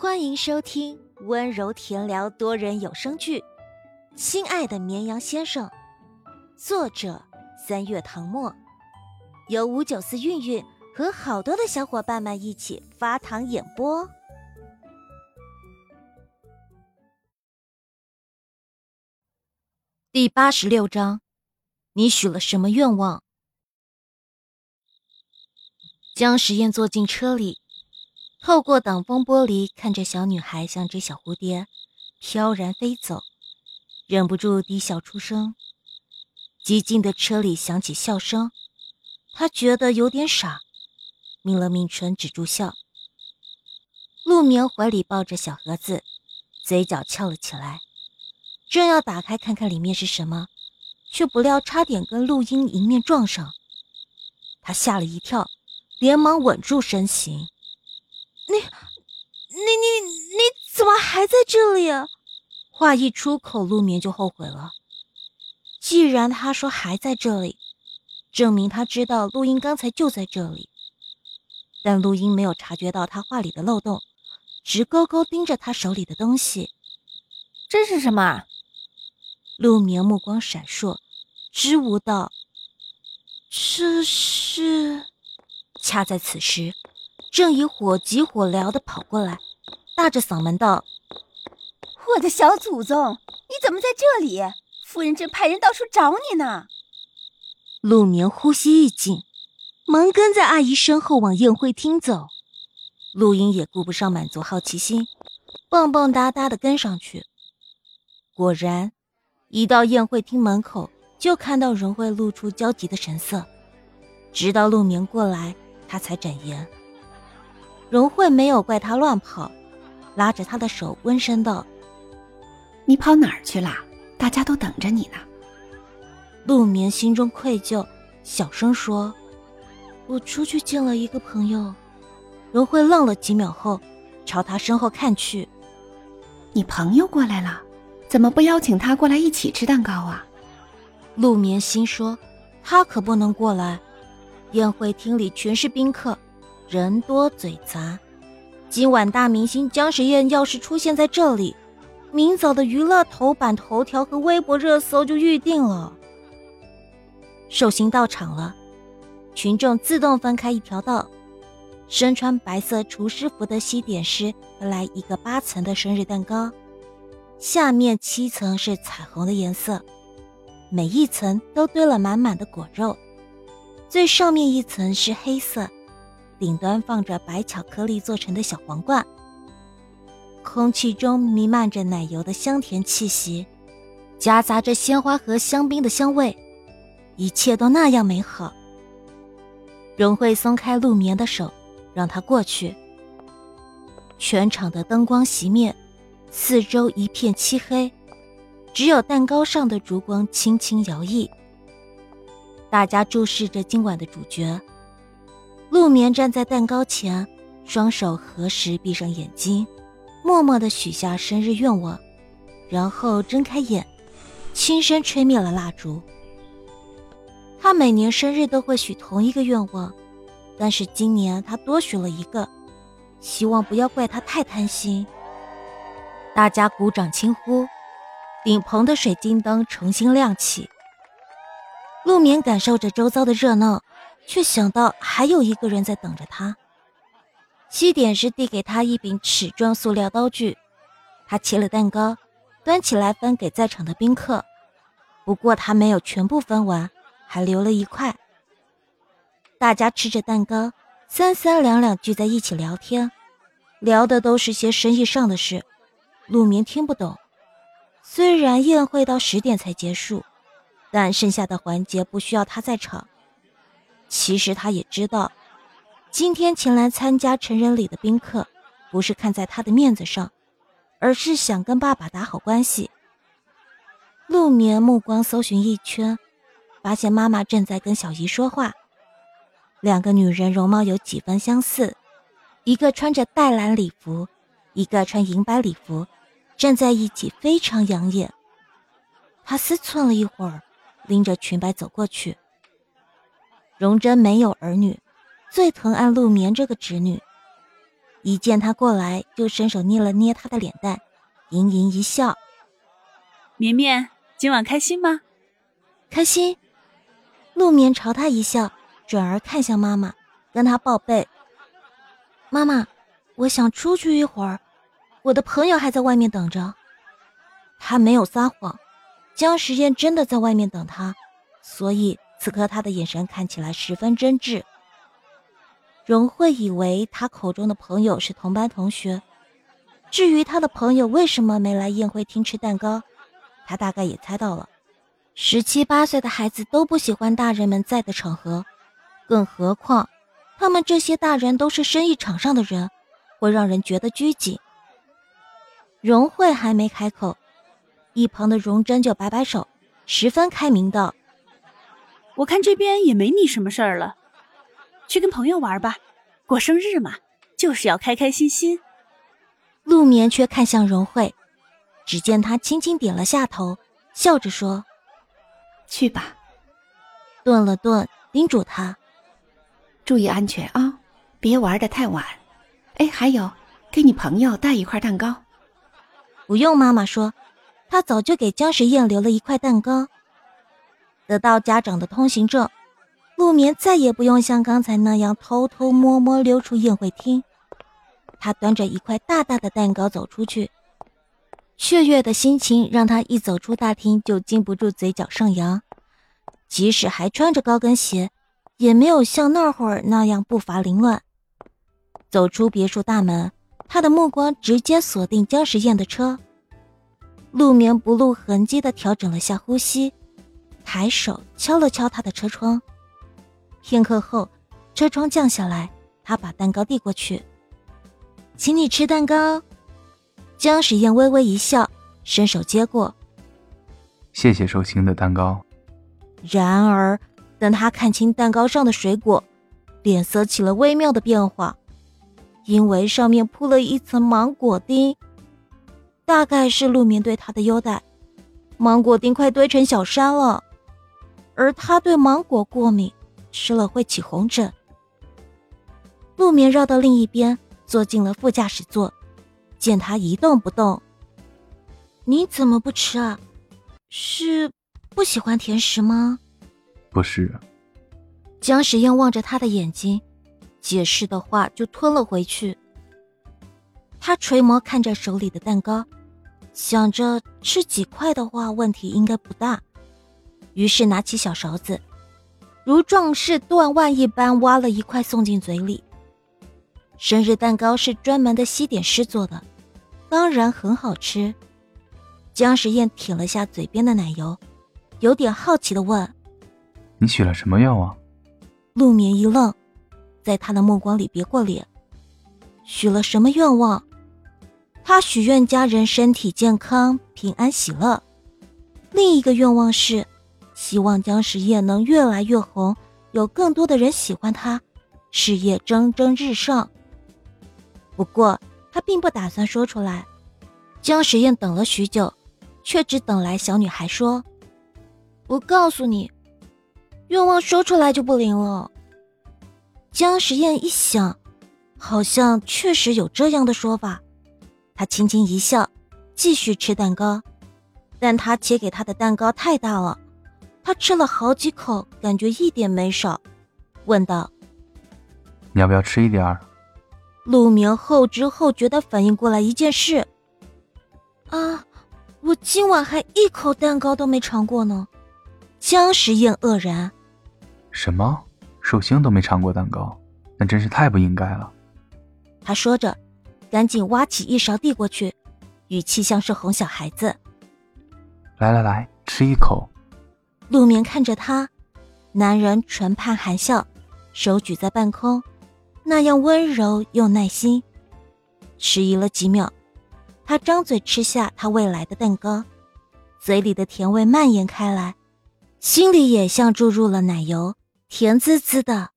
欢迎收听温柔甜聊多人有声剧《亲爱的绵羊先生》，作者三月唐末，由五九四韵韵和好多的小伙伴们一起发糖演播。第八十六章，你许了什么愿望？将实验坐进车里。透过挡风玻璃看着小女孩像只小蝴蝶，飘然飞走，忍不住低笑出声。寂静的车里响起笑声，他觉得有点傻，抿了抿唇止住笑。陆眠怀里抱着小盒子，嘴角翘了起来，正要打开看看里面是什么，却不料差点跟陆英迎面撞上，他吓了一跳，连忙稳住身形。你，你，你，怎么还在这里？话一出口，陆眠就后悔了。既然他说还在这里，证明他知道陆英刚才就在这里。但陆英没有察觉到他话里的漏洞，直勾勾盯着他手里的东西。这是什么？陆眠目光闪烁，支吾道：“这是。”恰在此时。正以火急火燎的跑过来，大着嗓门道：“我的小祖宗，你怎么在这里？夫人正派人到处找你呢。”陆眠呼吸一紧，忙跟在阿姨身后往宴会厅走。陆英也顾不上满足好奇心，蹦蹦哒哒的跟上去。果然，一到宴会厅门口，就看到荣慧露出焦急的神色。直到陆眠过来，他才展颜。荣慧没有怪他乱跑，拉着他的手温声道：“你跑哪儿去了？大家都等着你呢。”陆眠心中愧疚，小声说：“我出去见了一个朋友。”荣慧愣了几秒后，朝他身后看去：“你朋友过来了，怎么不邀请他过来一起吃蛋糕啊？”陆眠心说：“他可不能过来，宴会厅里全是宾客。”人多嘴杂，今晚大明星姜时宴要是出现在这里，明早的娱乐头版头条和微博热搜就预定了。寿星到场了，群众自动分开一条道。身穿白色厨师服的西点师带来一个八层的生日蛋糕，下面七层是彩虹的颜色，每一层都堆了满满的果肉，最上面一层是黑色。顶端放着白巧克力做成的小皇冠，空气中弥漫着奶油的香甜气息，夹杂着鲜花和香槟的香味，一切都那样美好。荣慧松开陆眠的手，让他过去。全场的灯光熄灭，四周一片漆黑，只有蛋糕上的烛光轻轻摇曳。大家注视着今晚的主角。陆眠站在蛋糕前，双手合十，闭上眼睛，默默地许下生日愿望，然后睁开眼，轻声吹灭了蜡烛。他每年生日都会许同一个愿望，但是今年他多许了一个，希望不要怪他太贪心。大家鼓掌轻呼，顶棚的水晶灯重新亮起。陆眠感受着周遭的热闹。却想到还有一个人在等着他。西点时递给他一柄齿状塑料刀具，他切了蛋糕，端起来分给在场的宾客。不过他没有全部分完，还留了一块。大家吃着蛋糕，三三两两聚在一起聊天，聊的都是些生意上的事。陆明听不懂。虽然宴会到十点才结束，但剩下的环节不需要他在场。其实他也知道，今天前来参加成人礼的宾客，不是看在他的面子上，而是想跟爸爸打好关系。陆眠目光搜寻一圈，发现妈妈正在跟小姨说话。两个女人容貌有几分相似，一个穿着黛蓝礼服，一个穿银白礼服，站在一起非常养眼。他思忖了一会儿，拎着裙摆走过去。荣珍没有儿女，最疼爱陆眠这个侄女。一见他过来，就伸手捏了捏他的脸蛋，盈盈一笑：“绵绵，今晚开心吗？”“开心。”陆眠朝他一笑，转而看向妈妈，跟他报备：“妈妈，我想出去一会儿，我的朋友还在外面等着。”他没有撒谎，江时宴真的在外面等他，所以此刻他的眼神看起来十分真挚。荣慧以为他口中的朋友是同班同学，至于他的朋友为什么没来宴会厅吃蛋糕，他大概也猜到了。十七八岁的孩子都不喜欢大人们在的场合，更何况他们这些大人都是生意场上的人，会让人觉得拘谨。荣慧还没开口，一旁的荣珍就摆摆手，十分开明道：“我看这边也没你什么事儿了，去跟朋友玩吧，过生日嘛，就是要开开心心。”陆眠却看向荣慧，只见她轻轻点了下头，笑着说。去吧，顿了顿，叮嘱他：“注意安全啊，别玩的太晚。哎，还有，给你朋友带一块蛋糕。”不用，妈妈说，她早就给姜时宴留了一块蛋糕。得到家长的通行证，陆眠再也不用像刚才那样偷偷摸摸溜出宴会厅。他端着一块大大的蛋糕走出去。雀跃的心情让他一走出大厅就禁不住嘴角上扬，即使还穿着高跟鞋，也没有像那会儿那样步伐凌乱。走出别墅大门，他的目光直接锁定姜时宴的车。陆眠不露痕迹地调整了下呼吸，抬手敲了敲他的车窗。片刻后，车窗降下来，他把蛋糕递过去：“请你吃蛋糕。”江时宴微微一笑，伸手接过。谢谢寿星的蛋糕。然而，等他看清蛋糕上的水果，脸色起了微妙的变化，因为上面铺了一层芒果丁。大概是陆眠对他的优待，芒果丁快堆成小山了，而他对芒果过敏，吃了会起红疹。陆眠绕到另一边，坐进了副驾驶座。见他一动不动，你怎么不吃啊？是不喜欢甜食吗？不是。江时宴望着他的眼睛，解释的话就吞了回去。他垂眸看着手里的蛋糕，想着吃几块的话问题应该不大，于是拿起小勺子，如壮士断腕一般挖了一块送进嘴里。生日蛋糕是专门的西点师做的，当然很好吃。姜时宴舔了下嘴边的奶油，有点好奇的问：“你许了什么愿望？”陆眠一愣，在他的目光里别过脸。许了什么愿望？他许愿家人身体健康、平安喜乐。另一个愿望是，希望江时宴能越来越红，有更多的人喜欢他，事业蒸蒸日上。不过他并不打算说出来。江时宴等了许久，却只等来小女孩说：“我告诉你，愿望说出来就不灵了。”江时宴一想，好像确实有这样的说法。他轻轻一笑，继续吃蛋糕。但他切给他的蛋糕太大了，他吃了好几口，感觉一点没少，问道：“你要不要吃一点儿？”陆明后知后觉的反应过来一件事，啊，我今晚还一口蛋糕都没尝过呢。江时宴愕然，什么？寿星都没尝过蛋糕，那真是太不应该了。他说着，赶紧挖起一勺递过去，语气像是哄小孩子。来来来，吃一口。陆明看着他，男人唇畔含笑，手举在半空。那样温柔又耐心，迟疑了几秒，他张嘴吃下他未来的蛋糕，嘴里的甜味蔓延开来，心里也像注入了奶油，甜滋滋的。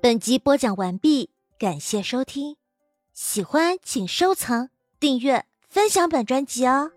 本集播讲完毕，感谢收听，喜欢请收藏、订阅、分享本专辑哦。